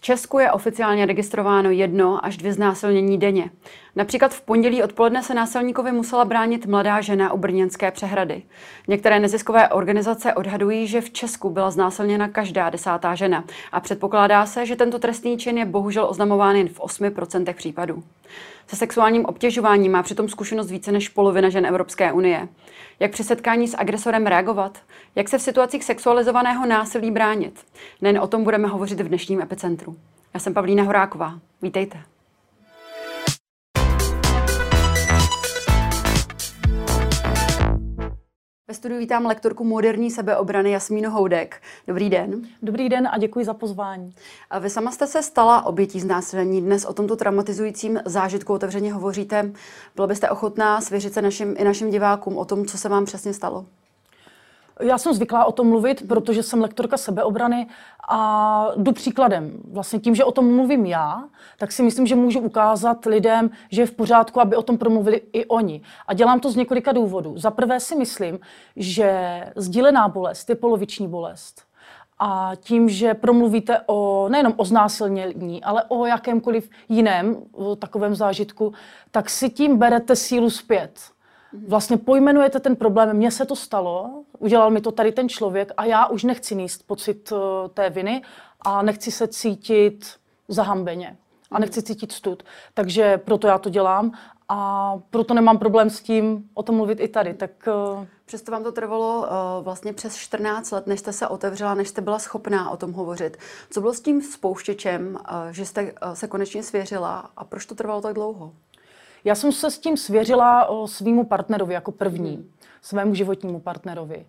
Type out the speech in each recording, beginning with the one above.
V Česku je oficiálně registrováno jedno až dvě znásilnění denně. Například v pondělí odpoledne se násilníkovi musela bránit mladá žena u Brněnské přehrady. Některé neziskové organizace odhadují, že v Česku byla znásilněna každá desátá žena a předpokládá se, že tento trestný čin je bohužel oznamován jen v 8% případů. Se sexuálním obtěžováním má přitom zkušenost více než polovina žen Evropské unie. Jak při setkání s agresorem reagovat? Jak se v situacích sexualizovaného násilí bránit? Nejen o tom budeme hovořit v dnešním epicentru. Já jsem Pavlína Horáková. Vítejte. Ve studiu vítám lektorku moderní sebeobrany Jasmínu Houdek. Dobrý den. Dobrý den a děkuji za pozvání. A vy sama jste se stala obětí znásilnění. Dnes o tomto traumatizujícím zážitku otevřeně hovoříte. Byla byste ochotná svěřit se našim, i našim divákům o tom, co se vám přesně stalo? Já jsem zvyklá o tom mluvit, protože jsem lektorka sebeobrany a jdu příkladem. Vlastně tím, že o tom mluvím já, tak si myslím, že můžu ukázat lidem, že je v pořádku, aby o tom promluvili i oni. A dělám to z několika důvodů. Za prvé si myslím, že sdílená bolest je poloviční bolest. A tím, že promluvíte o nejenom o znásilnění, ale o jakémkoliv jiném o takovém zážitku, tak si tím berete sílu zpět vlastně pojmenujete ten problém, mně se to stalo, udělal mi to tady ten člověk a já už nechci níst pocit uh, té viny a nechci se cítit zahambeně a nechci cítit stud. Takže proto já to dělám a proto nemám problém s tím o tom mluvit i tady. Tak, uh... Přesto vám to trvalo uh, vlastně přes 14 let, než jste se otevřela, než jste byla schopná o tom hovořit. Co bylo s tím spouštěčem, uh, že jste uh, se konečně svěřila a proč to trvalo tak dlouho? Já jsem se s tím svěřila svýmu partnerovi jako první, svému životnímu partnerovi.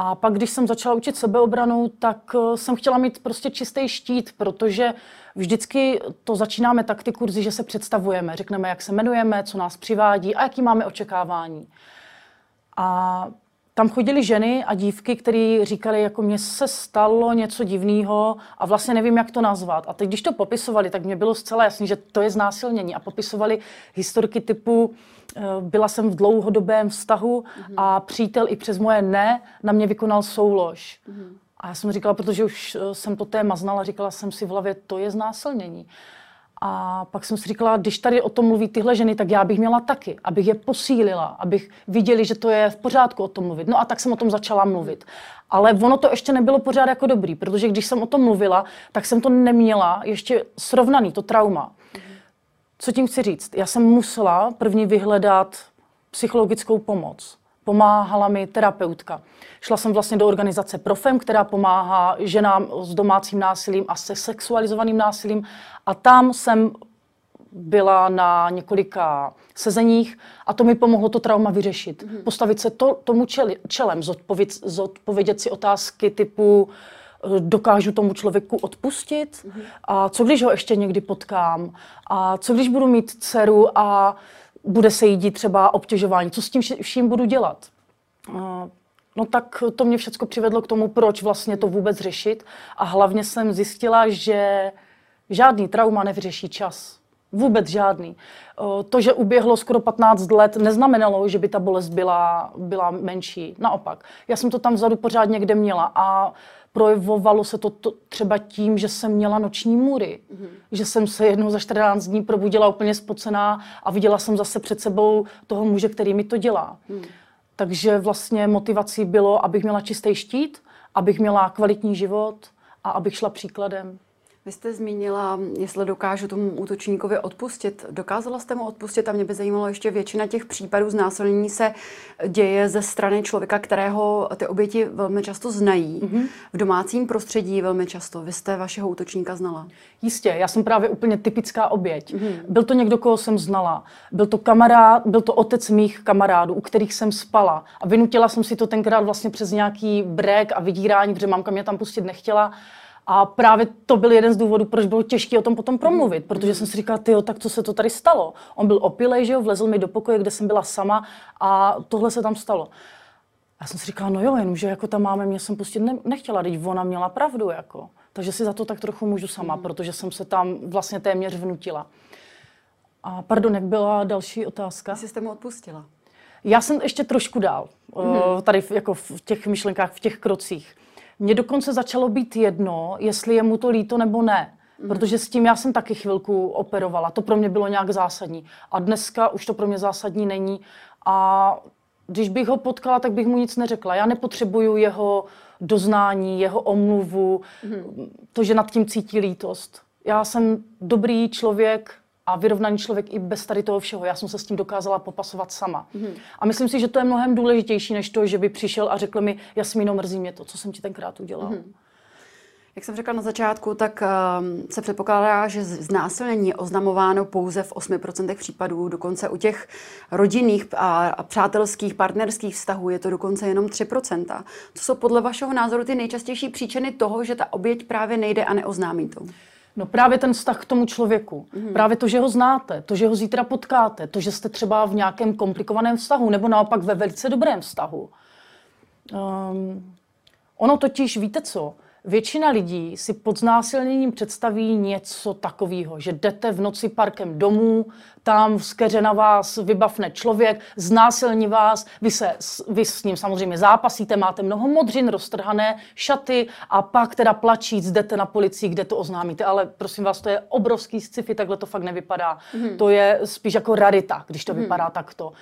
A pak, když jsem začala učit sebeobranu, tak jsem chtěla mít prostě čistý štít, protože vždycky to začínáme tak ty kurzy, že se představujeme, řekneme, jak se jmenujeme, co nás přivádí a jaký máme očekávání. A tam chodily ženy a dívky, které říkali, jako mně se stalo něco divného a vlastně nevím, jak to nazvat. A teď, když to popisovali, tak mě bylo zcela jasné, že to je znásilnění. A popisovali historky typu, eh, byla jsem v dlouhodobém vztahu mm-hmm. a přítel i přes moje ne na mě vykonal soulož. Mm-hmm. A já jsem říkala, protože už eh, jsem to téma znala, říkala jsem si v hlavě, to je znásilnění. A pak jsem si říkala, když tady o tom mluví tyhle ženy, tak já bych měla taky, abych je posílila, abych viděli, že to je v pořádku o tom mluvit. No a tak jsem o tom začala mluvit. Ale ono to ještě nebylo pořád jako dobrý, protože když jsem o tom mluvila, tak jsem to neměla ještě srovnaný, to trauma. Co tím chci říct? Já jsem musela první vyhledat psychologickou pomoc pomáhala mi terapeutka. Šla jsem vlastně do organizace Profem, která pomáhá ženám s domácím násilím a se sexualizovaným násilím. A tam jsem byla na několika sezeních a to mi pomohlo to trauma vyřešit. Mm-hmm. Postavit se to, tomu čeli, čelem, zodpověd, zodpovědět si otázky typu eh, dokážu tomu člověku odpustit mm-hmm. a co když ho ještě někdy potkám a co když budu mít dceru a bude se jí dít třeba obtěžování. Co s tím vším budu dělat? No tak to mě všechno přivedlo k tomu, proč vlastně to vůbec řešit. A hlavně jsem zjistila, že žádný trauma nevyřeší čas. Vůbec žádný. To, že uběhlo skoro 15 let, neznamenalo, že by ta bolest byla, byla menší. Naopak. Já jsem to tam vzadu pořád někde měla a projevovalo se to, to třeba tím, že jsem měla noční můry. Mm-hmm. Že jsem se jednou za 14 dní probudila úplně spocená a viděla jsem zase před sebou toho muže, který mi to dělá. Mm. Takže vlastně motivací bylo, abych měla čistý štít, abych měla kvalitní život a abych šla příkladem. Vy jste zmínila, jestli dokážu tomu útočníkovi odpustit. Dokázala jste mu odpustit a mě by zajímalo ještě většina těch případů znásilnění se děje ze strany člověka, kterého ty oběti velmi často znají. Mm-hmm. V domácím prostředí velmi často. Vy jste vašeho útočníka znala? Jistě, já jsem právě úplně typická oběť. Mm-hmm. Byl to někdo, koho jsem znala. Byl to kamarád, byl to otec mých kamarádů, u kterých jsem spala. A vynutila jsem si to tenkrát vlastně přes nějaký brek a vydírání, protože mamka mě tam pustit nechtěla. A právě to byl jeden z důvodů, proč bylo těžké o tom potom promluvit, protože jsem si říkala, ty tak co se to tady stalo? On byl opilej, že jo, vlezl mi do pokoje, kde jsem byla sama a tohle se tam stalo. Já jsem si říkala, no jo, jenomže jako tam máme, mě jsem pustit ne, nechtěla, teď ona měla pravdu, jako. Takže si za to tak trochu můžu sama, mm. protože jsem se tam vlastně téměř vnutila. A pardon, jak byla další otázka? Jestli jste mu odpustila? Já jsem ještě trošku dál, mm. tady jako v těch myšlenkách, v těch krocích. Mně dokonce začalo být jedno, jestli je mu to líto nebo ne. Mm. Protože s tím já jsem taky chvilku operovala. To pro mě bylo nějak zásadní. A dneska už to pro mě zásadní není. A když bych ho potkala, tak bych mu nic neřekla. Já nepotřebuju jeho doznání, jeho omluvu, mm. to, že nad tím cítí lítost. Já jsem dobrý člověk, a vyrovnaný člověk i bez tady toho všeho. Já jsem se s tím dokázala popasovat sama. Mm. A myslím si, že to je mnohem důležitější, než to, že by přišel a řekl mi, Jasmíno, mrzí mě to, co jsem ti tenkrát udělal. Mm. Jak jsem řekla na začátku, tak um, se předpokládá, že znásilnění je oznamováno pouze v 8% případů, dokonce u těch rodinných a, a přátelských, partnerských vztahů je to dokonce jenom 3%. Co jsou podle vašeho názoru ty nejčastější příčiny toho, že ta oběť právě nejde a neoznámí to? No právě ten vztah k tomu člověku. Mm. Právě to, že ho znáte, to, že ho zítra potkáte, to, že jste třeba v nějakém komplikovaném vztahu nebo naopak ve velice dobrém vztahu. Um, ono totiž, víte co, Většina lidí si pod znásilněním představí něco takového, že jdete v noci parkem domů, tam z keře na vás vybavne člověk, znásilní vás, vy, se, vy s ním samozřejmě zápasíte, máte mnoho modřin, roztrhané šaty a pak teda plačíc jdete na policii, kde to oznámíte. Ale prosím vás, to je obrovský sci-fi, takhle to fakt nevypadá. Mm. To je spíš jako rarita, když to mm. vypadá takto.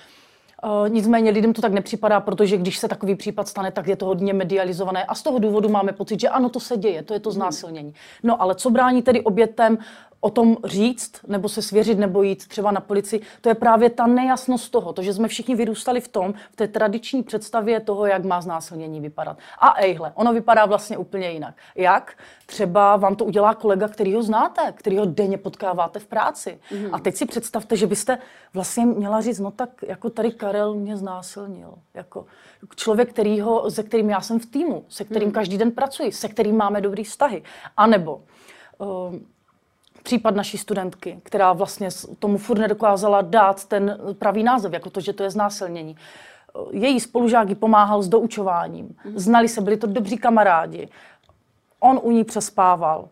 Uh, nicméně lidem to tak nepřipadá, protože když se takový případ stane, tak je to hodně medializované a z toho důvodu máme pocit, že ano, to se děje, to je to znásilnění. No ale co brání tedy obětem o tom říct, nebo se svěřit, nebo jít třeba na policii, to je právě ta nejasnost toho, to, že jsme všichni vyrůstali v tom, v té tradiční představě toho, jak má znásilnění vypadat. A ejhle, ono vypadá vlastně úplně jinak. Jak? Třeba vám to udělá kolega, který ho znáte, který ho denně potkáváte v práci. Mm. A teď si představte, že byste vlastně měla říct, no tak jako tady Karel mě znásilnil. Jako člověk, kterýho, se kterým já jsem v týmu, se kterým mm. každý den pracuji, se kterým máme dobrý vztahy. A nebo uh, případ naší studentky, která vlastně tomu furt nedokázala dát ten pravý název, jako to, že to je znásilnění. Její spolužák jí pomáhal s doučováním. Znali se, byli to dobří kamarádi. On u ní přespával.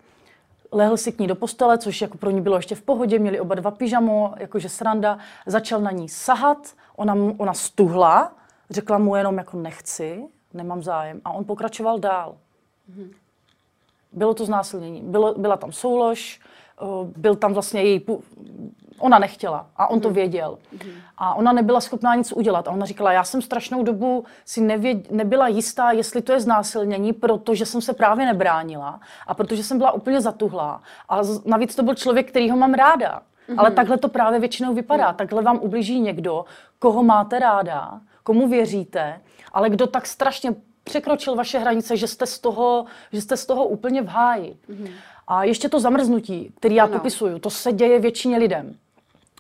Lehl si k ní do postele, což jako pro ní bylo ještě v pohodě, měli oba dva pyžamo, jakože sranda. Začal na ní sahat, ona, ona stuhla, řekla mu jenom jako nechci, nemám zájem. A on pokračoval dál. Bylo to znásilnění. Bylo, byla tam soulož, byl tam vlastně její... Ona nechtěla a on to mhm. věděl. Mhm. A ona nebyla schopná nic udělat. A ona říkala, já jsem strašnou dobu si nevěd, nebyla jistá, jestli to je znásilnění, protože jsem se právě nebránila a protože jsem byla úplně zatuhlá. A navíc to byl člověk, který ho mám ráda. Mm-hmm. Ale takhle to právě většinou vypadá. Mm. Takhle vám ublíží někdo, koho máte ráda, komu věříte, ale kdo tak strašně překročil vaše hranice, že jste z toho, že jste z toho úplně v háji. Mm-hmm. A ještě to zamrznutí, který já ano. popisuju, to se děje většině lidem.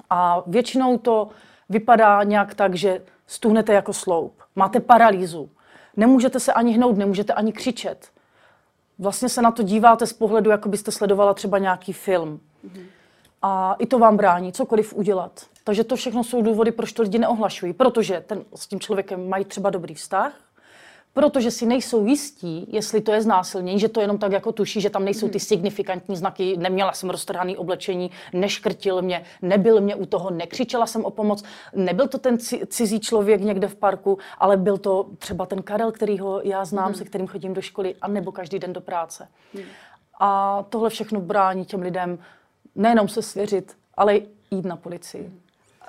A většinou to vypadá nějak tak, že stuhnete jako sloup, máte paralýzu, nemůžete se ani hnout, nemůžete ani křičet. Vlastně se na to díváte z pohledu, jako byste sledovala třeba nějaký film. Mhm. A i to vám brání cokoliv udělat. Takže to všechno jsou důvody, proč to lidi neohlašují. Protože ten, s tím člověkem mají třeba dobrý vztah, protože si nejsou jistí, jestli to je znásilnění, že to jenom tak jako tuší, že tam nejsou ty hmm. signifikantní znaky, neměla jsem roztrhaný oblečení, neškrtil mě, nebyl mě u toho, nekřičela jsem o pomoc, nebyl to ten cizí člověk někde v parku, ale byl to třeba ten Karel, kterýho já znám, hmm. se kterým chodím do školy, a nebo každý den do práce. Hmm. A tohle všechno brání těm lidem nejenom se svěřit, ale jít na policii. Hmm.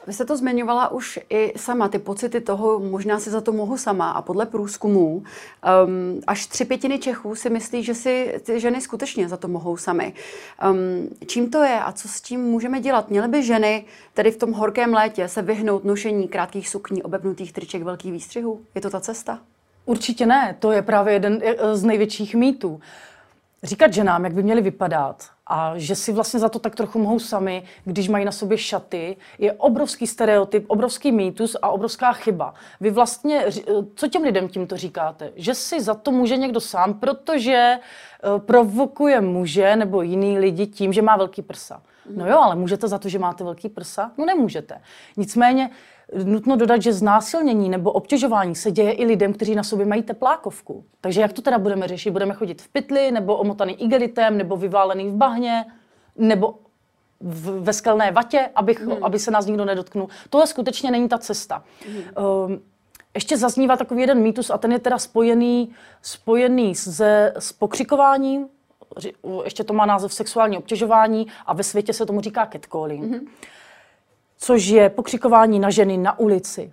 Vy jste to zmiňovala už i sama, ty pocity toho, možná si za to mohu sama. A podle průzkumů um, až tři pětiny Čechů si myslí, že si ty ženy skutečně za to mohou sami. Um, čím to je a co s tím můžeme dělat? Měly by ženy tedy v tom horkém létě se vyhnout nošení krátkých sukní, obepnutých triček, velkých výstřihů? Je to ta cesta? Určitě ne. To je právě jeden z největších mýtů. Říkat ženám, jak by měly vypadat, a že si vlastně za to tak trochu mohou sami, když mají na sobě šaty, je obrovský stereotyp, obrovský mýtus a obrovská chyba. Vy vlastně, co těm lidem tímto říkáte? Že si za to může někdo sám, protože eh, provokuje muže nebo jiný lidi tím, že má velký prsa. No jo, ale můžete za to, že máte velký prsa? No nemůžete. Nicméně nutno dodat, že znásilnění nebo obtěžování se děje i lidem, kteří na sobě mají teplákovku. Takže jak to teda budeme řešit? Budeme chodit v pytli, nebo omotaný igelitem, nebo vyválený v bahně, nebo v, ve skelné vatě, abych, hmm. aby se nás nikdo nedotknul. Tohle skutečně není ta cesta. Hmm. Um, ještě zaznívá takový jeden mýtus a ten je teda spojený, spojený se, s pokřikováním, ještě to má název sexuální obtěžování a ve světě se tomu říká catcalling. Mm-hmm. Což je pokřikování na ženy na ulici.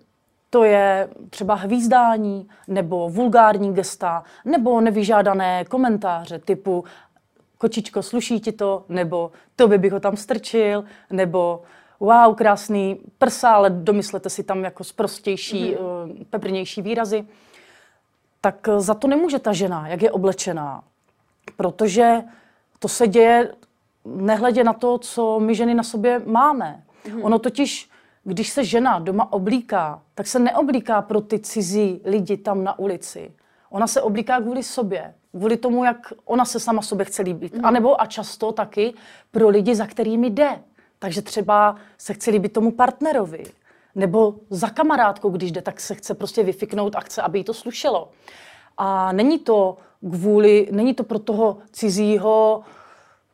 To je třeba hvízdání nebo vulgární gesta nebo nevyžádané komentáře typu kočičko, sluší ti to, nebo to by bych ho tam strčil, nebo wow, krásný prsa, ale domyslete si tam jako sprostější, mm-hmm. peprnější výrazy. Tak eh, za to nemůže ta žena, jak je oblečená. Protože to se děje nehledě na to, co my ženy na sobě máme. Mm-hmm. Ono totiž, když se žena doma oblíká, tak se neoblíká pro ty cizí lidi tam na ulici. Ona se oblíká kvůli sobě, kvůli tomu, jak ona se sama sobě chce líbit. Mm. A nebo a často taky pro lidi, za kterými jde. Takže třeba se chce líbit tomu partnerovi. Nebo za kamarádkou, když jde, tak se chce prostě vyfiknout a chce, aby jí to slušelo. A není to kvůli, není to pro toho cizího,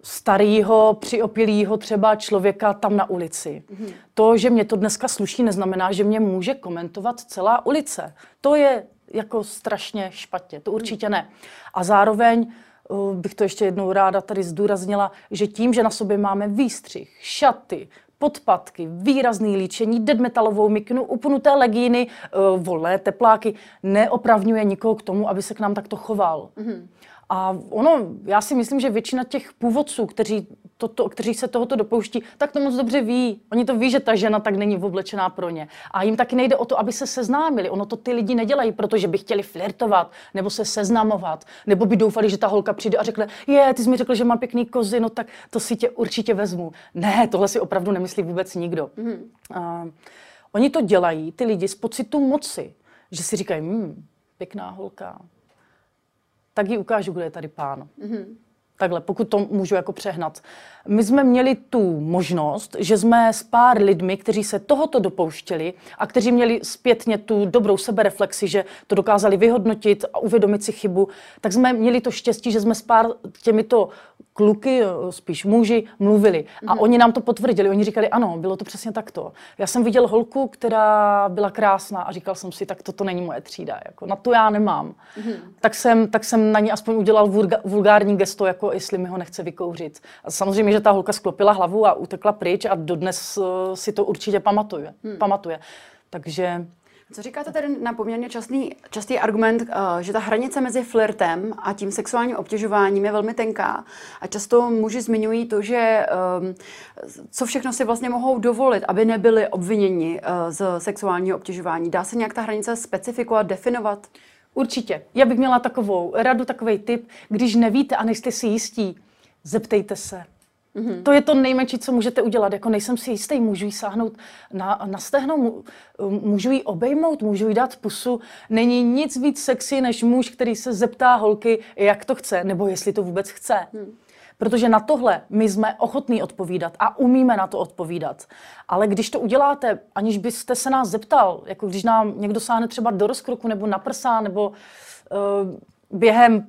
starého, přiopilého třeba člověka tam na ulici. Mm-hmm. To, že mě to dneska sluší, neznamená, že mě může komentovat celá ulice. To je jako strašně špatně, to určitě ne. A zároveň uh, bych to ještě jednou ráda tady zdůraznila, že tím, že na sobě máme výstřih, šaty, podpatky, výrazný líčení, deadmetalovou mikinu, upnuté legíny, uh, volné tepláky, neopravňuje nikoho k tomu, aby se k nám takto choval. Mm-hmm. A ono, já si myslím, že většina těch původců, kteří, to, to, kteří se tohoto dopouští, tak to moc dobře ví. Oni to ví, že ta žena tak není oblečená pro ně. A jim taky nejde o to, aby se seznámili. Ono to ty lidi nedělají, protože by chtěli flirtovat, nebo se seznamovat, nebo by doufali, že ta holka přijde a řekne, je, ty jsi mi řekl, že mám pěkný kozy, no tak to si tě určitě vezmu. Ne, tohle si opravdu nemyslí vůbec nikdo. Mm. Uh, oni to dělají, ty lidi, z pocitu moci, že si říkají, hm, pěkná holka, tak ji ukážu, kdo je tady pán. Mm-hmm. Takhle, pokud to můžu jako přehnat. My jsme měli tu možnost, že jsme s pár lidmi, kteří se tohoto dopouštěli a kteří měli zpětně tu dobrou sebereflexi, že to dokázali vyhodnotit a uvědomit si chybu, tak jsme měli to štěstí, že jsme s pár těmito kluky, spíš muži, mluvili. A mm-hmm. oni nám to potvrdili. Oni říkali, ano, bylo to přesně takto. Já jsem viděl holku, která byla krásná a říkal jsem si, tak toto není moje třída. Jako, na to já nemám. Mm-hmm. Tak, jsem, tak jsem na ní aspoň udělal vulgární gesto, jako jestli mi ho nechce vykouřit. A samozřejmě, že ta holka sklopila hlavu a utekla pryč a dodnes uh, si to určitě pamatuje. Mm. pamatuje. Takže co říkáte tedy na poměrně častý, častý argument, uh, že ta hranice mezi flirtem a tím sexuálním obtěžováním je velmi tenká a často muži zmiňují to, že um, co všechno si vlastně mohou dovolit, aby nebyli obviněni uh, z sexuálního obtěžování. Dá se nějak ta hranice specifikovat, definovat? Určitě. Já bych měla takovou radu, takový tip, když nevíte a nejste si jistí, zeptejte se. Mm-hmm. To je to nejmenší, co můžete udělat. Jako nejsem si jistý, můžu jí sáhnout na, na stehno, můžu jí obejmout, můžu jí dát pusu. Není nic víc sexy, než muž, který se zeptá holky, jak to chce, nebo jestli to vůbec chce. Mm. Protože na tohle my jsme ochotní odpovídat a umíme na to odpovídat. Ale když to uděláte, aniž byste se nás zeptal, jako když nám někdo sáhne třeba do rozkroku nebo na prsa, nebo uh, během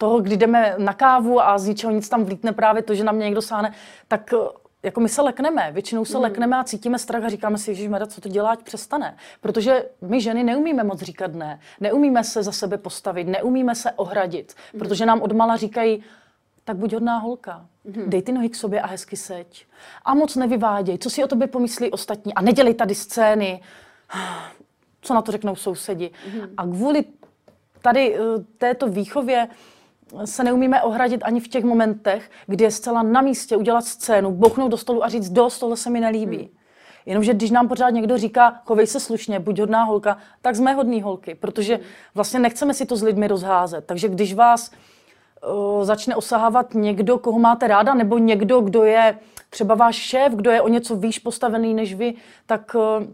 toho, kdy jdeme na kávu a z ničeho nic tam vlítne právě to, že na mě někdo sáhne, tak eh, jako my se lekneme, většinou se mm. lekneme a cítíme strach a říkáme si, že co to dělá, ať přestane. Protože my ženy neumíme moc říkat ne, neumíme se za sebe postavit, neumíme se ohradit, mm. protože nám odmala říkají, tak buď hodná holka, mm. dej ty nohy k sobě a hezky seď. A moc nevyváděj, co si o tobě pomyslí ostatní a nedělej tady scény, co na to řeknou sousedi. Mm. A kvůli tady uh, této výchově se neumíme ohradit ani v těch momentech, kdy je zcela na místě udělat scénu, bouchnout do stolu a říct, dost, tohle se mi nelíbí. Hmm. Jenomže když nám pořád někdo říká, chovej se slušně, buď hodná holka, tak jsme hodný holky, protože hmm. vlastně nechceme si to s lidmi rozházet. Takže když vás začne osahávat někdo, koho máte ráda, nebo někdo, kdo je třeba váš šéf, kdo je o něco výš postavený než vy, tak uh,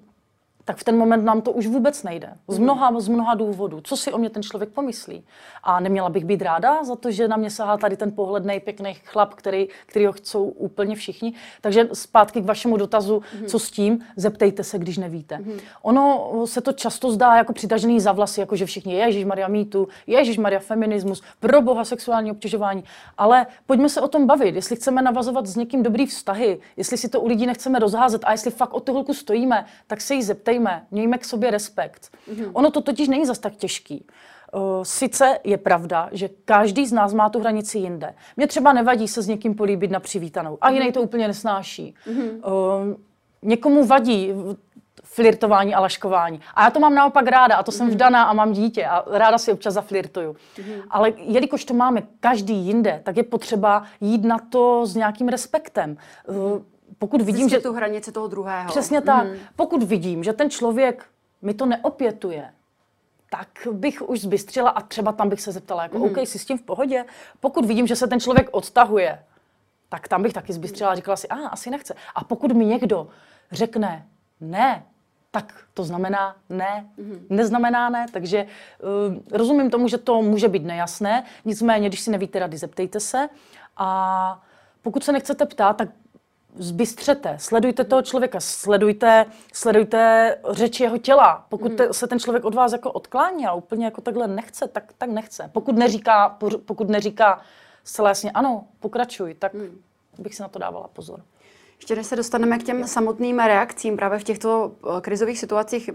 tak v ten moment nám to už vůbec nejde. Z mnoha, z mnoha důvodů. Co si o mě ten člověk pomyslí? A neměla bych být ráda za to, že na mě sahá tady ten pohledný, pěkný chlap, který, který ho chcou úplně všichni. Takže zpátky k vašemu dotazu, mm-hmm. co s tím, zeptejte se, když nevíte. Mm-hmm. Ono se to často zdá jako přitažený za vlasy, jako že všichni Ježíš Maria mýtu, Ježíš Maria feminismus, pro boha sexuální obtěžování. Ale pojďme se o tom bavit, jestli chceme navazovat s někým dobrý vztahy, jestli si to u lidí nechceme rozházet a jestli fakt o tu holku stojíme, tak se jí zeptejme, mějme k sobě respekt. Mm-hmm. Ono to totiž není zas tak těžký. sice je pravda, že každý z nás má tu hranici jinde. Mě třeba nevadí se s někým políbit na přivítanou a jiný to úplně nesnáší. Mm-hmm. Někomu vadí flirtování a laškování. A já to mám naopak ráda a to jsem mhm. vdaná a mám dítě a ráda si občas zaflirtuju. Mm-hmm. Ale jelikož to máme každý jinde, tak je potřeba jít na to s nějakým respektem. Mm-hmm. Pokud vidím, Zjistit že... tu hranici toho druhého. Přesně tak. Mm-hmm. Pokud vidím, že ten člověk mi to neopětuje, tak bych už zbystřila a třeba tam bych se zeptala, jako mm-hmm. OK, jsi s tím v pohodě? Pokud vidím, že se ten člověk odtahuje, tak tam bych taky zbystřila a říkala si, a asi nechce. A pokud mi někdo řekne, ne, tak to znamená ne, mm-hmm. neznamená ne, takže uh, rozumím tomu, že to může být nejasné, nicméně, když si nevíte rady, zeptejte se a pokud se nechcete ptát, tak zbystřete, sledujte toho člověka, sledujte, sledujte řeč jeho těla. Pokud te, se ten člověk od vás jako odklání a úplně jako takhle nechce, tak, tak nechce. Pokud neříká, pokud neříká zcela jasně ano, pokračuj, tak hmm. bych si na to dávala pozor. Ještě než se dostaneme k těm samotným reakcím právě v těchto eh, krizových situacích,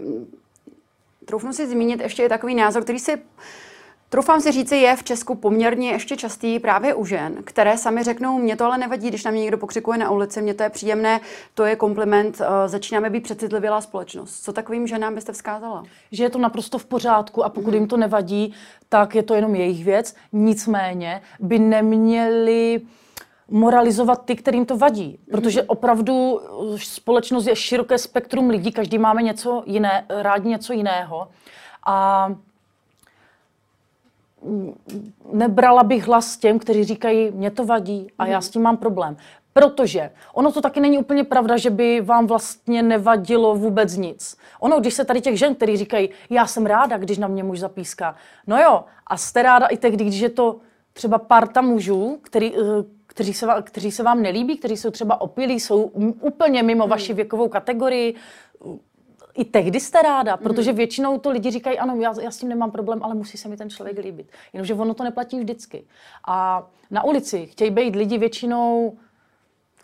troufnu si zmínit ještě takový názor, který si Troufám si říci, je v Česku poměrně ještě častý právě u žen, které sami řeknou, mě to ale nevadí, když na mě někdo pokřikuje na ulici, mě to je příjemné, to je kompliment, uh, začínáme být přecitlivělá společnost. Co takovým ženám byste vzkázala? Že je to naprosto v pořádku a pokud mm. jim to nevadí, tak je to jenom jejich věc. Nicméně by neměli moralizovat ty, kterým to vadí. Protože mhm. opravdu uh, společnost je široké spektrum lidí, každý máme něco jiné, rádi něco jiného. A nebrala bych hlas těm, kteří říkají, mě to vadí a já s tím mám problém. Protože ono to taky není úplně pravda, že by vám vlastně nevadilo vůbec nic. Ono, když se tady těch žen, kteří říkají, já jsem ráda, když na mě muž zapíská. No jo, a jste ráda i tehdy, když je to třeba parta mužů, který, eh, kteří se, vám, kteří se vám nelíbí, kteří jsou třeba opilí, jsou úplně mimo hmm. vaši věkovou kategorii, i tehdy jste ráda, protože mhm. většinou to lidi říkají, ano, já, já s tím nemám problém, ale musí se mi ten člověk líbit. Jenomže ono to neplatí vždycky. A na ulici chtějí být lidi většinou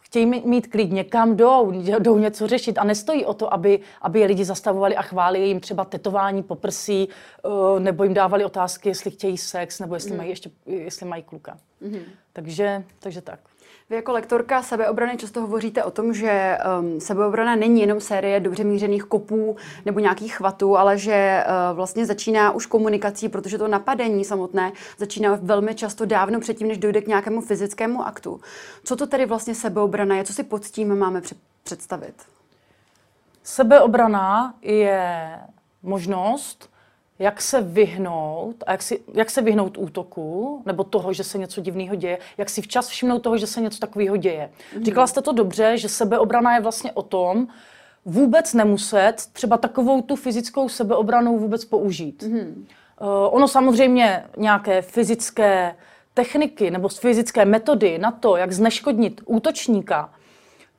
chtějí mít klid, někam jdou, jdou něco řešit a nestojí o to, aby, aby je lidi zastavovali a chválili jim třeba tetování po prsí, uh, nebo jim dávali otázky, jestli chtějí sex, nebo jestli, mm. mají, ještě, jestli mají kluka. Mm. Takže, takže tak. Vy jako lektorka sebeobrany často hovoříte o tom, že um, sebeobrana není jenom série dobře mířených kopů nebo nějakých chvatů, ale že uh, vlastně začíná už komunikací, protože to napadení samotné začíná velmi často dávno předtím, než dojde k nějakému fyzickému aktu. Co to tedy vlastně sebeobrana je? Co si pod tím máme představit? Sebeobrana je možnost jak se vyhnout a jak, si, jak se vyhnout útoku nebo toho, že se něco divného děje, jak si včas všimnout toho, že se něco takového děje. Mm. Říkala jste to dobře, že sebeobrana je vlastně o tom, vůbec nemuset třeba takovou tu fyzickou sebeobranou vůbec použít. Mm. Uh, ono samozřejmě nějaké fyzické techniky nebo fyzické metody na to, jak zneškodnit útočníka,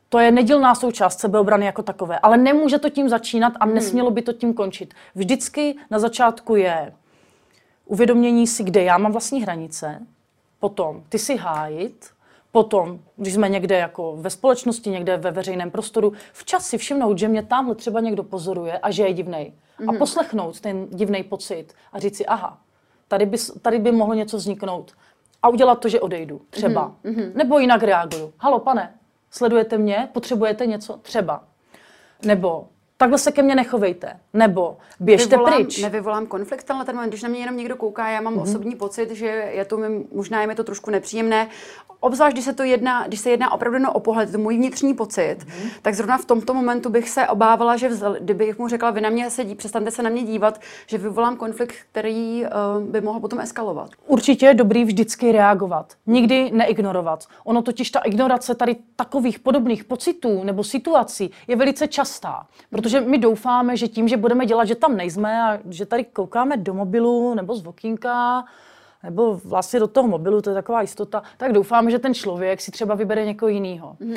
to je nedílná součást sebeobrany jako takové, ale nemůže to tím začínat a hmm. nesmělo by to tím končit. Vždycky na začátku je uvědomění si, kde já mám vlastní hranice, potom ty si hájit, potom, když jsme někde jako ve společnosti, někde ve veřejném prostoru, včas si všimnout, že mě tamhle třeba někdo pozoruje a že je divnej. Mm-hmm. A hmm. poslechnout ten divný pocit a říct si, aha, tady by, tady by mohlo něco vzniknout. A udělat to, že odejdu, třeba. Mm-hmm. Nebo jinak reaguju. Halo, pane, Sledujete mě? Potřebujete něco? Třeba. Nebo takhle se ke mně nechovejte. Nebo běžte Vyvolám, pryč. Nevyvolám konflikt, ale ten moment, když na mě jenom někdo kouká, já mám mm-hmm. osobní pocit, že je to mi, možná je mi to trošku nepříjemné. Obzvlášť, když se to jedná, když se jedná opravdu o pohled, to můj vnitřní pocit, mm-hmm. tak zrovna v tomto momentu bych se obávala, že vzal, kdybych mu řekla, vy na mě sedí, přestaňte se na mě dívat, že vyvolám konflikt, který uh, by mohl potom eskalovat. Určitě je dobrý vždycky reagovat, nikdy neignorovat. Ono totiž ta ignorace tady takových podobných pocitů nebo situací je velice častá, protože my doufáme, že tím, že budeme dělat, že tam nejsme a že tady koukáme do mobilu nebo z okýnka, nebo vlastně do toho mobilu, to je taková jistota, tak doufám, že ten člověk si třeba vybere někoho jiného. Mm.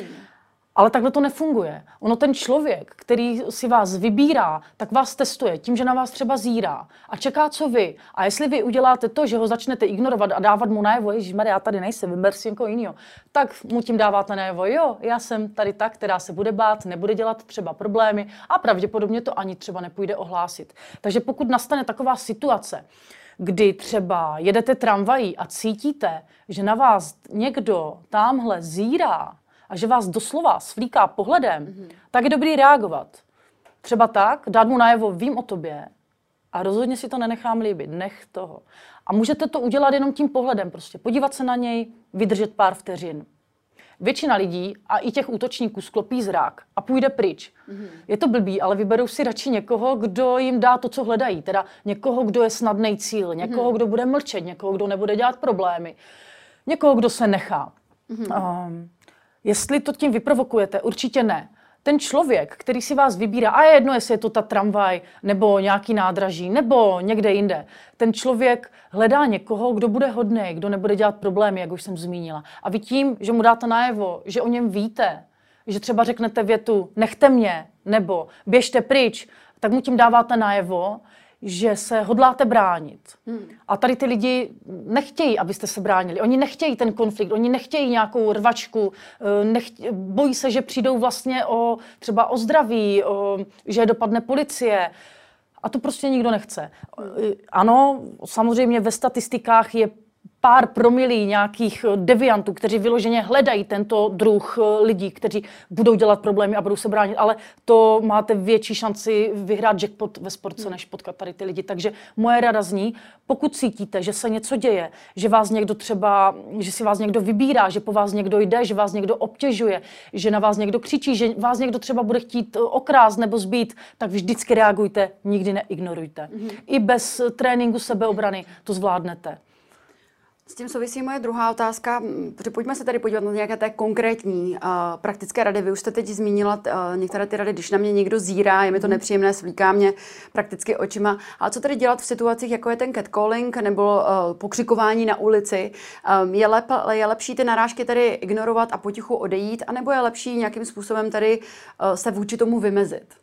Ale takhle to nefunguje. Ono ten člověk, který si vás vybírá, tak vás testuje tím, že na vás třeba zírá a čeká, co vy. A jestli vy uděláte to, že ho začnete ignorovat a dávat mu najevo, že já tady nejsem, vyber si někoho jiného, tak mu tím dáváte najevo, jo, já jsem tady ta, která se bude bát, nebude dělat třeba problémy a pravděpodobně to ani třeba nepůjde ohlásit. Takže pokud nastane taková situace, kdy třeba jedete tramvají a cítíte, že na vás někdo tamhle zírá a že vás doslova svlíká pohledem, mm-hmm. tak je dobrý reagovat. Třeba tak, dát mu najevo, vím o tobě a rozhodně si to nenechám líbit, nech toho. A můžete to udělat jenom tím pohledem, prostě podívat se na něj, vydržet pár vteřin. Většina lidí a i těch útočníků sklopí zrak a půjde pryč. Mm-hmm. Je to blbý, ale vyberou si radši někoho, kdo jim dá to, co hledají. Teda někoho, kdo je snadný cíl, někoho, mm-hmm. kdo bude mlčet, někoho, kdo nebude dělat problémy, někoho, kdo se nechá. Mm-hmm. Um, jestli to tím vyprovokujete, určitě ne ten člověk, který si vás vybírá, a je jedno, jestli je to ta tramvaj, nebo nějaký nádraží, nebo někde jinde, ten člověk hledá někoho, kdo bude hodný, kdo nebude dělat problémy, jak už jsem zmínila. A vy tím, že mu dáte najevo, že o něm víte, že třeba řeknete větu, nechte mě, nebo běžte pryč, tak mu tím dáváte najevo, že se hodláte bránit. Hmm. A tady ty lidi nechtějí, abyste se bránili. Oni nechtějí ten konflikt, oni nechtějí nějakou rvačku, eh, nechtě, bojí se, že přijdou vlastně o třeba o zdraví, o, že dopadne policie. A to prostě nikdo nechce. Hmm. Ano, samozřejmě ve statistikách je pár promilí nějakých eh, deviantů, kteří vyloženě hledají tento druh eh, lidí, kteří budou dělat problémy a budou se bránit, ale to máte větší šanci vyhrát jackpot ve sportce, než potkat tady ty lidi. Takže moje rada zní, pokud cítíte, že se něco děje, že vás někdo třeba, že si vás někdo vybírá, že po vás někdo jde, že vás někdo obtěžuje, že na vás někdo křičí, že vás někdo třeba bude chtít eh, okrást nebo zbít, tak vždycky reagujte, nikdy neignorujte. Mm-hmm. I bez tréninku sebeobrany to zvládnete. S tím souvisí moje druhá otázka, pojďme se tady podívat na nějaké té konkrétní uh, praktické rady. Vy už jste teď zmínila uh, některé ty rady, když na mě někdo zírá, je mi to mhm. nepříjemné, svlíká mě prakticky očima. A co tedy dělat v situacích, jako je ten catcalling nebo uh, pokřikování na ulici? Um, je, lep, je lepší ty narážky tedy ignorovat a potichu odejít, anebo je lepší nějakým způsobem tady uh, se vůči tomu vymezit?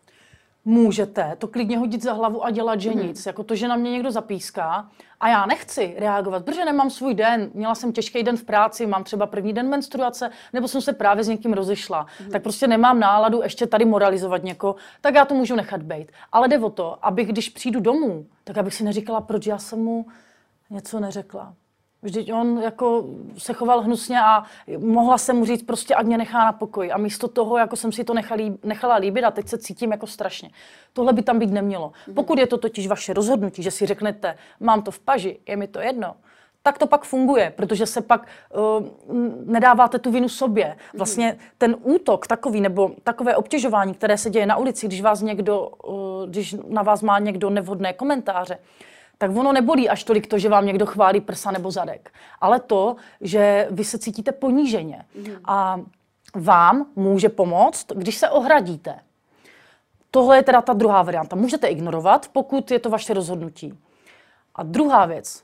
můžete to klidně hodit za hlavu a dělat, že hmm. nic. Jako to, že na mě někdo zapíská a já nechci reagovat, protože nemám svůj den, měla jsem těžký den v práci, mám třeba první den menstruace, nebo jsem se právě s někým rozešla, hmm. tak prostě nemám náladu ještě tady moralizovat někoho, tak já to můžu nechat být. Ale jde o to, abych, když přijdu domů, tak abych si neříkala, proč já jsem mu něco neřekla. Vždyť on jako se choval hnusně a mohla jsem mu říct prostě, ať mě nechá na pokoj. A místo toho, jako jsem si to nechala, nechala líbit a teď se cítím jako strašně. Tohle by tam být nemělo. Mhm. Pokud je to totiž vaše rozhodnutí, že si řeknete, mám to v paži, je mi to jedno, tak to pak funguje, protože se pak uh, nedáváte tu vinu sobě. Mhm. Vlastně ten útok takový nebo takové obtěžování, které se děje na ulici, když, vás někdo, uh, když na vás má někdo nevhodné komentáře, tak ono nebolí až tolik to, že vám někdo chválí prsa nebo zadek, ale to, že vy se cítíte poníženě. Mm. A vám může pomoct, když se ohradíte. Tohle je teda ta druhá varianta. Můžete ignorovat, pokud je to vaše rozhodnutí. A druhá věc,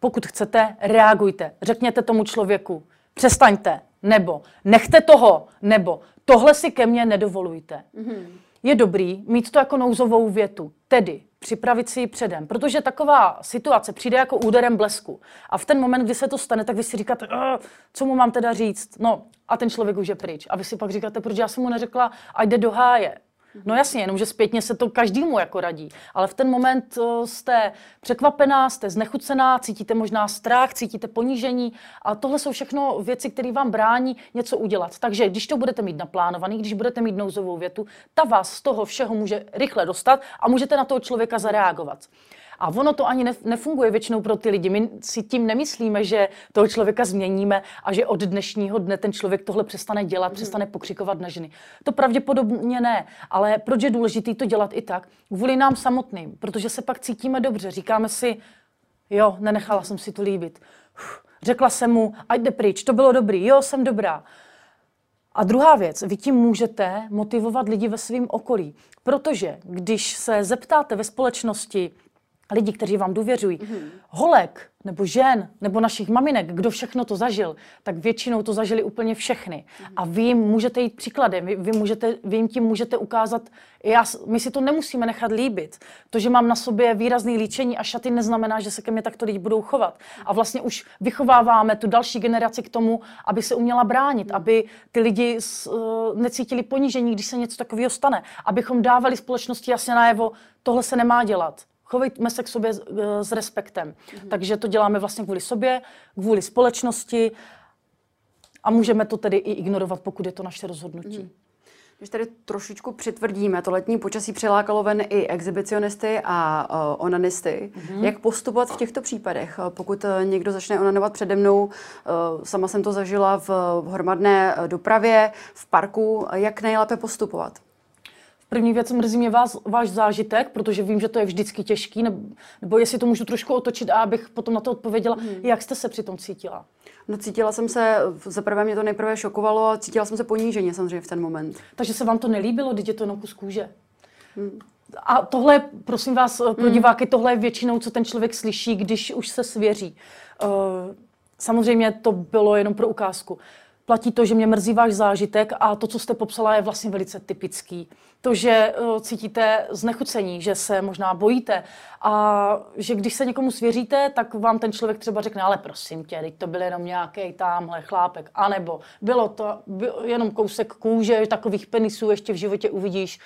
pokud chcete, reagujte. Řekněte tomu člověku, přestaňte, nebo nechte toho, nebo tohle si ke mně nedovolujte. Mm-hmm. Je dobrý mít to jako nouzovou větu. Tedy připravit si ji předem, protože taková situace přijde jako úderem blesku. A v ten moment, kdy se to stane, tak vy si říkáte, co mu mám teda říct? No a ten člověk už je pryč. A vy si pak říkáte, proč já jsem mu neřekla, ať jde do háje. No jasně, jenomže zpětně se to každému jako radí. Ale v ten moment eh, jste překvapená, jste znechucená, cítíte možná strach, cítíte ponížení a tohle jsou všechno věci, které vám brání něco udělat. Takže když to budete mít naplánovaný, když budete mít nouzovou větu, ta vás z toho všeho může rychle dostat a můžete na toho člověka zareagovat. A ono to ani nefunguje většinou pro ty lidi. My si tím nemyslíme, že toho člověka změníme a že od dnešního dne ten člověk tohle přestane dělat, mm. přestane pokřikovat na ženy. To pravděpodobně ne, ale proč je důležité to dělat i tak? Kvůli nám samotným, protože se pak cítíme dobře. Říkáme si, jo, nenechala jsem si to líbit. Uf, řekla jsem mu, ať jde pryč, to bylo dobrý, jo, jsem dobrá. A druhá věc, vy tím můžete motivovat lidi ve svém okolí. Protože když se zeptáte ve společnosti, lidi, kteří vám důvěřují, mm-hmm. holek nebo žen nebo našich maminek, kdo všechno to zažil, tak většinou to zažili úplně všechny. Mm-hmm. A vy jim můžete jít příkladem, vy, vy, můžete, vy jim tím můžete ukázat, já, my si to nemusíme nechat líbit. To, že mám na sobě výrazný líčení a šaty, neznamená, že se ke mně takto lidi budou chovat. A vlastně už vychováváme tu další generaci k tomu, aby se uměla bránit, mm-hmm. aby ty lidi s, uh, necítili ponížení, když se něco takového stane, abychom dávali společnosti jasně najevo, tohle se nemá dělat Chovejme se k sobě s, s respektem. Mm-hmm. Takže to děláme vlastně kvůli sobě, kvůli společnosti a můžeme to tedy i ignorovat, pokud je to naše rozhodnutí. Mm-hmm. Když tady trošičku přitvrdíme, to letní počasí přilákalo ven i exhibicionisty a uh, onanisty. Mm-hmm. Jak postupovat v těchto případech? Pokud uh, někdo začne onanovat přede mnou, uh, sama jsem to zažila v hromadné dopravě, v parku, jak nejlépe postupovat? První věc, mrzí mě vás, váš zážitek, protože vím, že to je vždycky těžký, nebo, nebo jestli to můžu trošku otočit a abych potom na to odpověděla, hmm. jak jste se při tom cítila? No cítila jsem se, za prvé mě to nejprve šokovalo a cítila jsem se poníženě samozřejmě v ten moment. Takže se vám to nelíbilo, když je to jenom kus kůže? Hmm. A tohle, prosím vás, pro hmm. diváky, tohle je většinou, co ten člověk slyší, když už se svěří. Uh, samozřejmě to bylo jenom pro ukázku platí to, že mě mrzí váš zážitek a to, co jste popsala, je vlastně velice typický. To, že uh, cítíte znechucení, že se možná bojíte a že když se někomu svěříte, tak vám ten člověk třeba řekne, ale prosím tě, teď to byl jenom nějaký tamhle chlápek, anebo bylo to byl jenom kousek kůže, takových penisů ještě v životě uvidíš.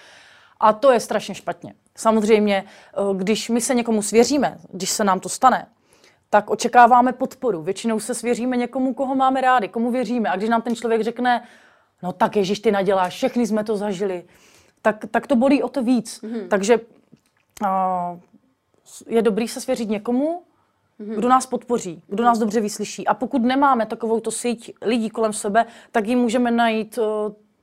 A to je strašně špatně. Samozřejmě, uh, když my se někomu svěříme, když se nám to stane, tak očekáváme podporu. Většinou se svěříme někomu, koho máme rádi, komu věříme. A když nám ten člověk řekne, no tak ježiš, ty naděláš, všechny jsme to zažili, tak, tak to bolí o to víc. Mm-hmm. Takže uh, je dobrý se svěřit někomu, mm-hmm. kdo nás podpoří, kdo nás dobře vyslyší. A pokud nemáme takovou to síť lidí kolem sebe, tak ji můžeme najít uh,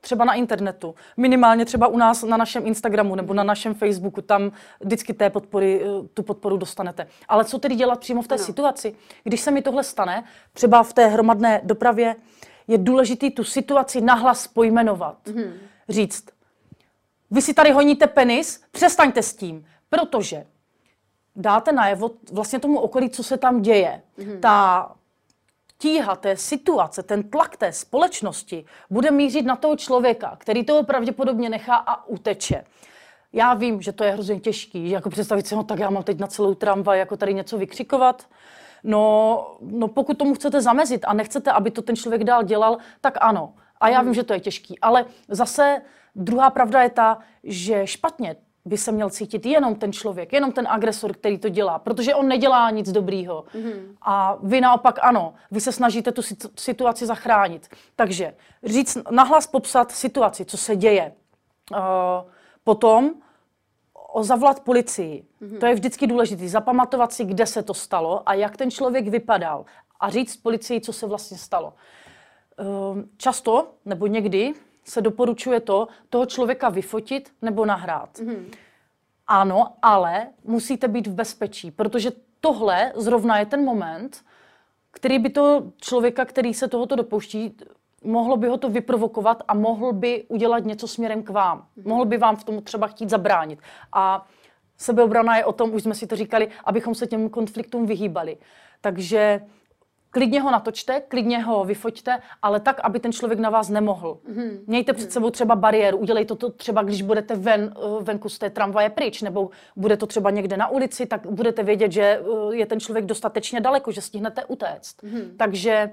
třeba na internetu, minimálně třeba u nás na našem Instagramu nebo na našem Facebooku, tam vždycky té podpory, eh, tu podporu dostanete. Ale co tedy dělat přímo v té no. situaci? Když se mi tohle stane, třeba v té hromadné dopravě, je důležité tu situaci nahlas pojmenovat. Mm-hmm. Říct, vy si tady honíte penis, přestaňte s tím, protože dáte najevo vlastně tomu okolí, co se tam děje. Mm-hmm. Ta tíha té situace, ten tlak té společnosti bude mířit na toho člověka, který toho pravděpodobně nechá a uteče. Já vím, že to je hrozně těžký, že jako představit si, no tak já mám teď na celou tramvaj jako tady něco vykřikovat. No, no pokud tomu chcete zamezit a nechcete, aby to ten člověk dál dělal, tak ano. A já vím, že to je těžký. Ale zase druhá pravda je ta, že špatně by se měl cítit jenom ten člověk, jenom ten agresor, který to dělá, protože on nedělá nic dobrýho. Mm-hmm. A vy naopak ano, vy se snažíte tu situaci zachránit. Takže říct, nahlas popsat situaci, co se děje. Uh, potom zavolat policii. Mm-hmm. To je vždycky důležité. Zapamatovat si, kde se to stalo a jak ten člověk vypadal. A říct policii, co se vlastně stalo. Uh, často, nebo někdy, se doporučuje to, toho člověka vyfotit nebo nahrát. Mm-hmm. Ano, ale musíte být v bezpečí, protože tohle zrovna je ten moment, který by to člověka, který se tohoto dopouští, mohlo by ho to vyprovokovat a mohl by udělat něco směrem k vám. Mm-hmm. Mohl by vám v tom třeba chtít zabránit. A sebeobrana je o tom, už jsme si to říkali, abychom se těm konfliktům vyhýbali. Takže klidně ho natočte, klidně ho vyfoťte, ale tak, aby ten člověk na vás nemohl. Mm-hmm. Mějte před sebou třeba bariéru, udělejte to třeba, když budete ven, eh, venku z té tramvaje pryč, nebo bude to třeba někde na ulici, tak budete vědět, že eh, je ten člověk dostatečně daleko, že stihnete utéct. Mm-hmm. Takže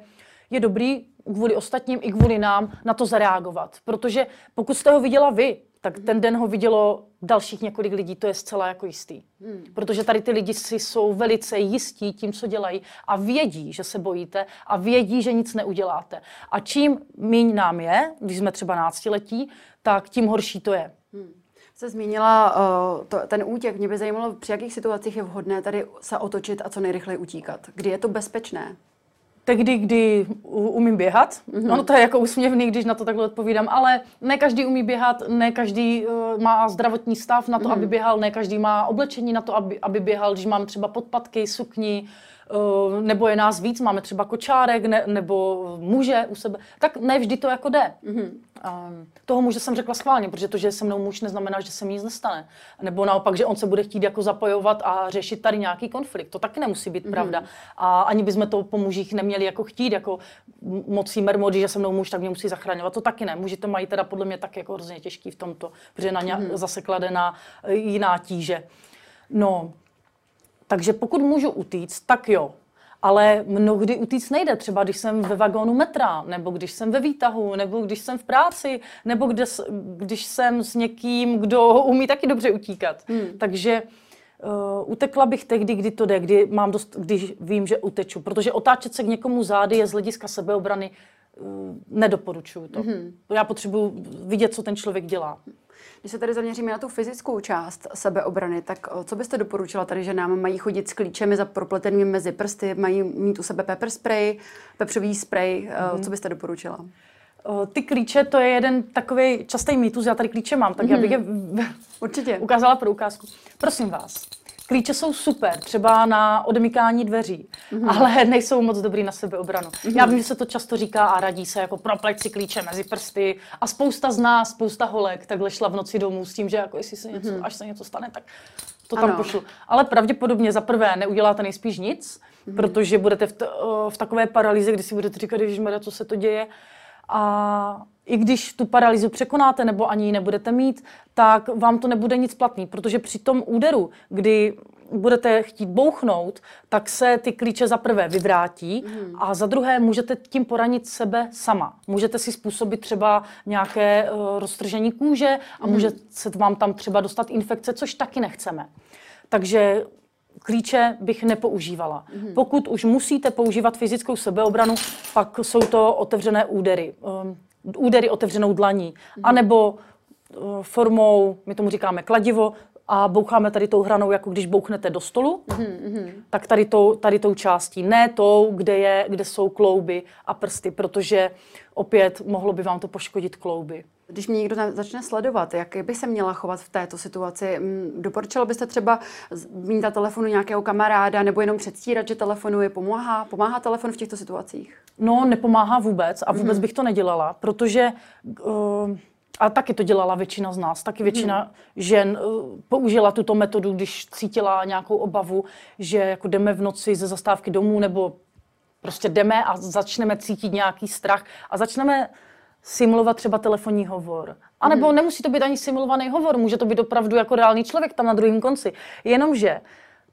je dobrý kvůli ostatním i kvůli nám na to zareagovat. Protože pokud jste ho viděla vy, tak ten den ho vidělo dalších několik lidí, to je zcela jako jistý. Hmm. Protože tady ty lidi si jsou velice jistí tím, co dělají a vědí, že se bojíte a vědí, že nic neuděláte. A čím míň nám je, když jsme třeba náctiletí, tak tím horší to je. Hmm. Se zmínila uh, to, ten útěk. Mě by zajímalo, při jakých situacích je vhodné tady se otočit a co nejrychleji utíkat. Kdy je to bezpečné? Tehdy, kdy umím běhat. Mm-hmm. Ono to je jako úsměvný, když na to takhle odpovídám, ale ne každý umí běhat, ne každý uh, má zdravotní stav na to, mm-hmm. aby běhal, ne každý má oblečení na to, aby, aby běhal, když mám třeba podpatky, sukni, uh, nebo je nás víc, máme třeba kočárek, ne, nebo muže u sebe, tak ne vždy to jako jde. Mm-hmm. Um, toho muže jsem řekla schválně, protože to, že se mnou muž neznamená, že se mi nic nestane. Nebo naopak, že on se bude chtít jako zapojovat a řešit tady nějaký konflikt. To taky nemusí být mm-hmm. pravda. A ani bychom to po mužích neměli jako chtít, jako mocí mermody, že se mnou muž tak mě musí zachraňovat. To taky ne. Muži to mají teda podle mě tak jako hrozně těžký v tomto, protože na ně mm-hmm. zase kladená e, jiná tíže. No, takže pokud můžu utíct, tak jo, ale mnohdy utíct nejde. Třeba když jsem ve vagónu metra, nebo když jsem ve výtahu, nebo když jsem v práci, nebo kde, když jsem s někým, kdo umí taky dobře utíkat. Hmm. Takže Uh, utekla bych tehdy, kdy to jde, kdy mám dost, když vím, že uteču. Protože otáčet se k někomu zády je z hlediska sebeobrany uh, nedoporučuju to. Mm-hmm. Já potřebuji vidět, co ten člověk dělá. Když se tady zaměříme na tu fyzickou část sebeobrany, tak co byste doporučila tady, že nám mají chodit s klíčemi za propletenými mezi prsty, mají mít u sebe pepper spray, pepřový spray, mm-hmm. co byste doporučila? Ty klíče, to je jeden takový častý mýtus, já tady klíče mám, tak mm-hmm. já bych je Určitě. ukázala pro ukázku. Prosím vás, Klíče jsou super, třeba na odemykání dveří, mm-hmm. ale nejsou moc dobrý na sebeobranu. Mm-hmm. Já vím, že se to často říká a radí se jako propleť si klíče mezi prsty a spousta z nás, spousta holek takhle šla v noci domů s tím, že jako jestli se něco, mm-hmm. až se něco stane, tak to tam ano. pošlu. Ale pravděpodobně za prvé neuděláte nejspíš nic, mm-hmm. protože budete v, t- v takové paralýze, kdy si budete říkat, že co se to děje. A i když tu paralýzu překonáte nebo ani ji nebudete mít, tak vám to nebude nic platný, protože při tom úderu, kdy budete chtít bouchnout, tak se ty klíče za prvé vyvrátí mm. a za druhé můžete tím poranit sebe sama. Můžete si způsobit třeba nějaké uh, roztržení kůže a mm. může se vám tam třeba dostat infekce, což taky nechceme. Takže klíče bych nepoužívala. Mm. Pokud už musíte používat fyzickou sebeobranu, pak jsou to otevřené údery. Um, údery otevřenou dlaní. Mm. anebo uh, formou, my tomu říkáme kladivo, a boucháme tady tou hranou, jako když bouchnete do stolu, mm-hmm. tak tady tou, tady tou částí. Ne tou, kde, je, kde jsou klouby a prsty, protože opět mohlo by vám to poškodit klouby. Když mě někdo začne sledovat, jak by se měla chovat v této situaci, doporučila byste třeba mít na telefonu nějakého kamaráda nebo jenom předstírat, že telefonuje, pomáhá? Pomáhá telefon v těchto situacích? No, nepomáhá vůbec a vůbec mm-hmm. bych to nedělala, protože uh, a taky to dělala většina z nás. Taky většina hmm. žen uh, použila tuto metodu, když cítila nějakou obavu, že jako jdeme v noci ze zastávky domů nebo prostě jdeme a začneme cítit nějaký strach a začneme simulovat třeba telefonní hovor. A nebo hmm. nemusí to být ani simulovaný hovor, může to být opravdu jako reálný člověk tam na druhém konci. Jenomže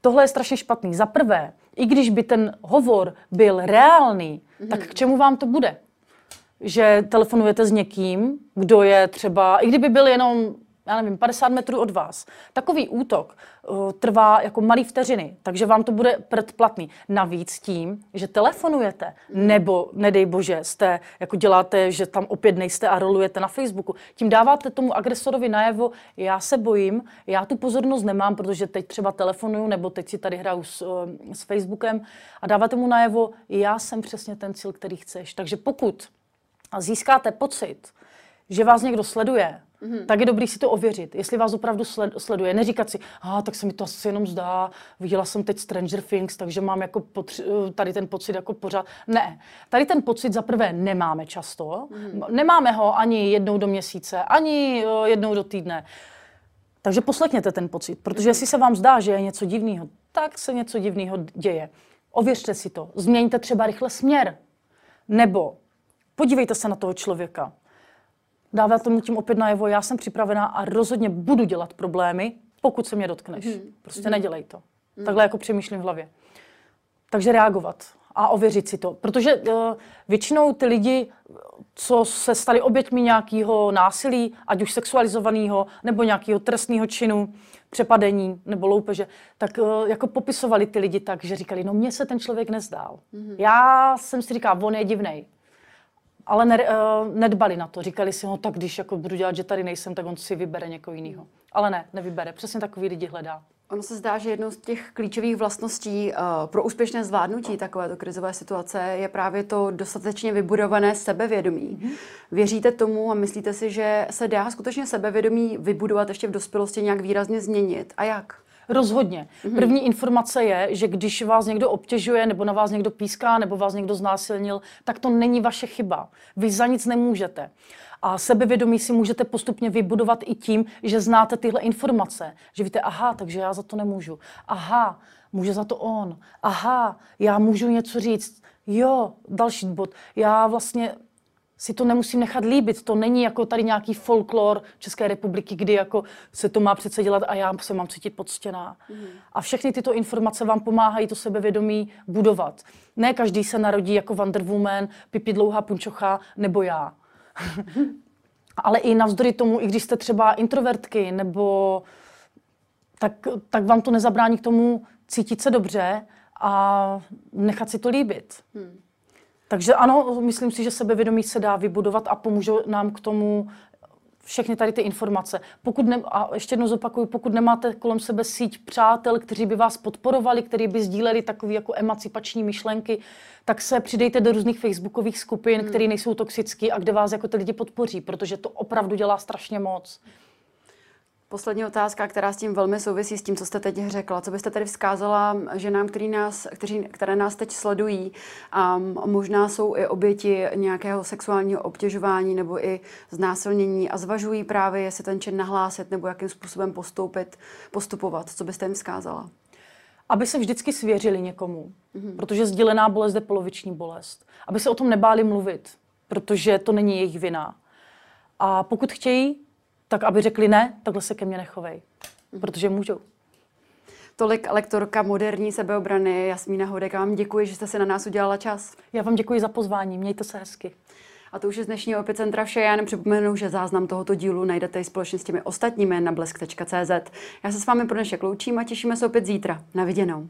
tohle je strašně špatný. Za prvé, i když by ten hovor byl reálný, hmm. tak k čemu vám to bude? že telefonujete s někým, kdo je třeba, i kdyby byl jenom, já nevím, 50 metrů od vás. Takový útok uh, trvá jako malý vteřiny, takže vám to bude předplatný. Navíc tím, že telefonujete, nebo, nedej bože, jste, jako děláte, že tam opět nejste a rolujete na Facebooku, tím dáváte tomu agresorovi najevo, já se bojím, já tu pozornost nemám, protože teď třeba telefonuju, nebo teď si tady hraju s, uh, s Facebookem a dáváte mu najevo, já jsem přesně ten cíl, který chceš. Takže pokud získáte pocit, že vás někdo sleduje, mm-hmm. tak je dobrý si to ověřit, jestli vás opravdu sleduje. Neříkat si, ah, tak se mi to asi jenom zdá, viděla jsem teď Stranger Things, takže mám jako potři- tady ten pocit jako pořád. Ne, tady ten pocit za prvé nemáme často, mm-hmm. nemáme ho ani jednou do měsíce, ani uh, jednou do týdne. Takže poslechněte ten pocit, protože jestli se vám zdá, že je něco divného, tak se něco divného děje. Ověřte si to. Změňte třeba rychle směr. Nebo Podívejte se na toho člověka. Dává tomu tím opět najevo, já jsem připravená a rozhodně budu dělat problémy, pokud se mě dotkneš. Mm. Prostě mm. nedělej to. Mm. Takhle jako přemýšlím v hlavě. Takže reagovat a ověřit si to. Protože uh, většinou ty lidi, co se stali oběťmi nějakého násilí, ať už sexualizovaného nebo nějakého trestného činu, přepadení nebo loupeže, tak uh, jako popisovali ty lidi tak, že říkali, no mně se ten člověk nezdál. Mm-hmm. Já jsem si říkal, on je divnej. Ale ne, uh, nedbali na to. Říkali si, no tak když jako budu dělat, že tady nejsem, tak on si vybere někoho jiného. Ale ne, nevybere. Přesně takový lidi hledá. Ono se zdá, že jednou z těch klíčových vlastností uh, pro úspěšné zvládnutí takovéto krizové situace je právě to dostatečně vybudované sebevědomí. Mm-hmm. Věříte tomu a myslíte si, že se dá skutečně sebevědomí vybudovat ještě v dospělosti nějak výrazně změnit? A jak? Rozhodně. Mm-hmm. První informace je, že když vás někdo obtěžuje, nebo na vás někdo píská, nebo vás někdo znásilnil, tak to není vaše chyba. Vy za nic nemůžete. A sebevědomí si můžete postupně vybudovat i tím, že znáte tyhle informace. Že víte, aha, takže já za to nemůžu. Aha, může za to on. Aha, já můžu něco říct. Jo, další bod. Já vlastně si to nemusím nechat líbit. To není jako tady nějaký folklor České republiky, kdy jako se to má přece dělat a já se mám cítit podstěná. Mm. A všechny tyto informace vám pomáhají to sebevědomí budovat. Ne každý se narodí jako Wonder Woman, Pipi dlouhá punčocha nebo já. Ale i navzdory tomu, i když jste třeba introvertky nebo tak, tak vám to nezabrání k tomu cítit se dobře a nechat si to líbit. Hmm. Takže ano, myslím si, že sebevědomí se dá vybudovat a pomůže nám k tomu všechny tady ty informace. Pokud ne, a ještě jednou zopakuju, pokud nemáte kolem sebe síť přátel, kteří by vás podporovali, kteří by sdíleli takové jako emancipační myšlenky, tak se přidejte do různých facebookových skupin, hmm. které nejsou toxické a kde vás jako ty lidi podpoří, protože to opravdu dělá strašně moc. Poslední otázka, která s tím velmi souvisí s tím, co jste teď řekla. Co byste tedy vzkázala ženám, který nás, kteří, které nás teď sledují a možná jsou i oběti nějakého sexuálního obtěžování nebo i znásilnění a zvažují právě, jestli ten čin nahlásit nebo jakým způsobem postoupit, postupovat. Co byste jim vzkázala? Aby se vždycky svěřili někomu, mm-hmm. protože sdílená bolest je poloviční bolest. Aby se o tom nebáli mluvit, protože to není jejich vina. A pokud chtějí, tak aby řekli ne, takhle se ke mně nechovej, protože můžou. Tolik lektorka moderní sebeobrany Jasmína Hodek. Vám děkuji, že jste si na nás udělala čas. Já vám děkuji za pozvání, mějte se hezky. A to už je z dnešního Epicentra vše. Já jenom připomenu, že záznam tohoto dílu najdete i společně s těmi ostatními na blesk.cz. Já se s vámi pro dnešek loučím a těšíme se opět zítra. Na viděnou.